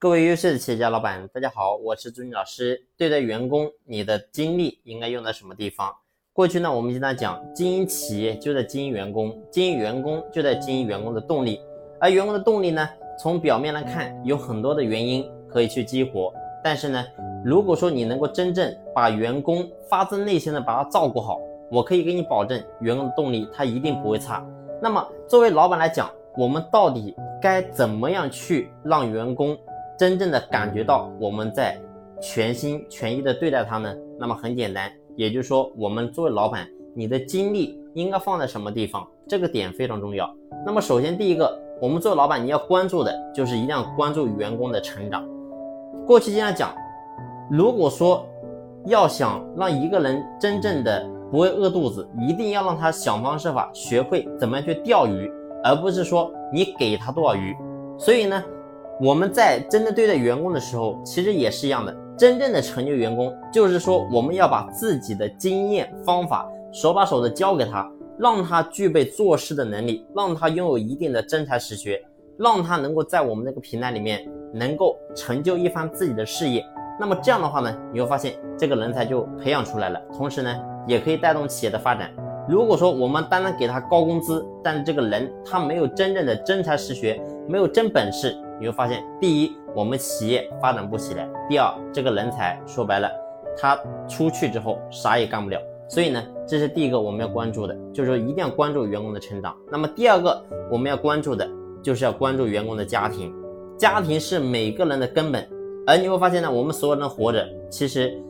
各位优秀的企业家老板，大家好，我是朱军老师。对待员工，你的精力应该用在什么地方？过去呢，我们经常讲，经营企业就在经营员工，经营员工就在经营员工的动力。而员工的动力呢，从表面来看，有很多的原因可以去激活。但是呢，如果说你能够真正把员工发自内心的把他照顾好，我可以给你保证，员工的动力他一定不会差。那么，作为老板来讲，我们到底该怎么样去让员工？真正的感觉到我们在全心全意的对待他们，那么很简单，也就是说，我们作为老板，你的精力应该放在什么地方？这个点非常重要。那么首先第一个，我们作为老板，你要关注的就是一定要关注员工的成长。过去经常讲，如果说要想让一个人真正的不会饿肚子，一定要让他想方设法学会怎么样去钓鱼，而不是说你给他多少鱼。所以呢。我们在真正对待员工的时候，其实也是一样的。真正的成就员工，就是说我们要把自己的经验方法手把手的教给他，让他具备做事的能力，让他拥有一定的真才实学，让他能够在我们这个平台里面能够成就一番自己的事业。那么这样的话呢，你会发现这个人才就培养出来了，同时呢，也可以带动企业的发展。如果说我们单单给他高工资，但是这个人他没有真正的真才实学，没有真本事。你会发现，第一，我们企业发展不起来；第二，这个人才说白了，他出去之后啥也干不了。所以呢，这是第一个我们要关注的，就是说一定要关注员工的成长。那么第二个我们要关注的，就是要关注员工的家庭。家庭是每个人的根本，而你会发现呢，我们所有人活着，其实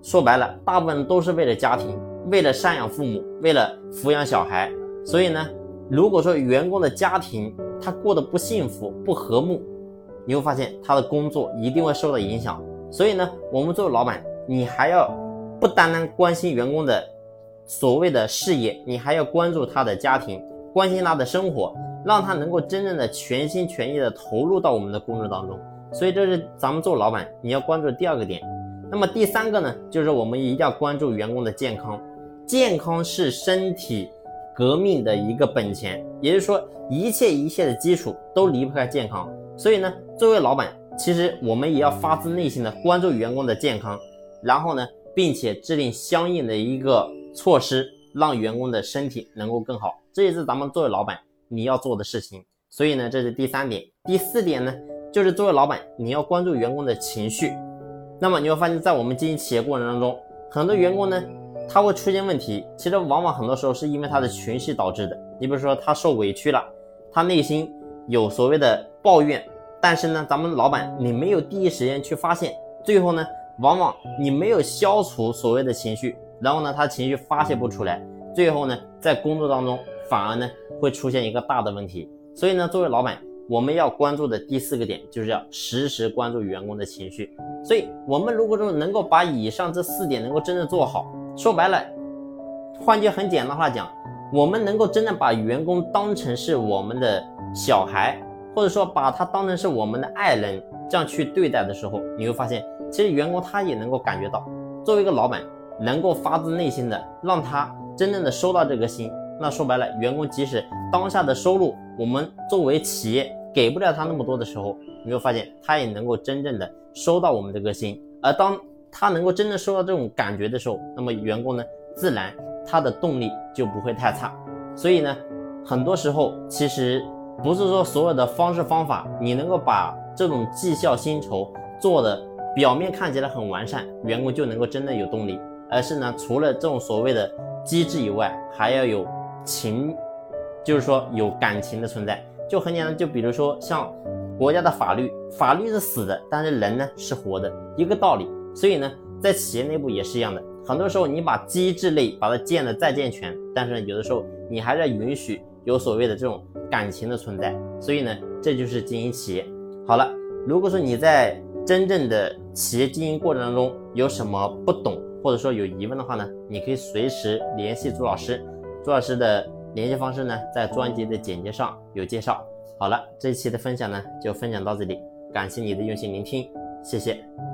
说白了，大部分都是为了家庭，为了赡养父母，为了抚养小孩。所以呢，如果说员工的家庭他过得不幸福、不和睦，你会发现他的工作一定会受到影响，所以呢，我们作为老板，你还要不单单关心员工的所谓的事业，你还要关注他的家庭，关心他的生活，让他能够真正的全心全意的投入到我们的工作当中。所以这是咱们做老板你要关注第二个点。那么第三个呢，就是我们一定要关注员工的健康，健康是身体革命的一个本钱，也就是说，一切一切的基础都离不开健康。所以呢，作为老板，其实我们也要发自内心的关注员工的健康，然后呢，并且制定相应的一个措施，让员工的身体能够更好。这也是咱们作为老板你要做的事情。所以呢，这是第三点。第四点呢，就是作为老板你要关注员工的情绪。那么你会发现在我们经营企业过程当中，很多员工呢，他会出现问题，其实往往很多时候是因为他的情绪导致的。你比如说他受委屈了，他内心。有所谓的抱怨，但是呢，咱们老板你没有第一时间去发现，最后呢，往往你没有消除所谓的情绪，然后呢，他情绪发泄不出来，最后呢，在工作当中反而呢会出现一个大的问题。所以呢，作为老板，我们要关注的第四个点就是要时时关注员工的情绪。所以，我们如果说能够把以上这四点能够真正做好，说白了，换句很简单话讲，我们能够真正把员工当成是我们的。小孩，或者说把他当成是我们的爱人，这样去对待的时候，你会发现，其实员工他也能够感觉到，作为一个老板，能够发自内心的让他真正的收到这个心。那说白了，员工即使当下的收入，我们作为企业给不了他那么多的时候，你会发现他也能够真正的收到我们这个心。而当他能够真正收到这种感觉的时候，那么员工呢，自然他的动力就不会太差。所以呢，很多时候其实。不是说所有的方式方法，你能够把这种绩效薪酬做的表面看起来很完善，员工就能够真的有动力，而是呢，除了这种所谓的机制以外，还要有情，就是说有感情的存在。就很简单，就比如说像国家的法律，法律是死的，但是人呢是活的，一个道理。所以呢，在企业内部也是一样的，很多时候你把机制类把它建的再健全，但是有的时候你还是要允许。有所谓的这种感情的存在，所以呢，这就是经营企业。好了，如果说你在真正的企业经营过程当中有什么不懂，或者说有疑问的话呢，你可以随时联系朱老师。朱老师的联系方式呢，在专辑的简介上有介绍。好了，这一期的分享呢，就分享到这里，感谢你的用心聆听，谢谢。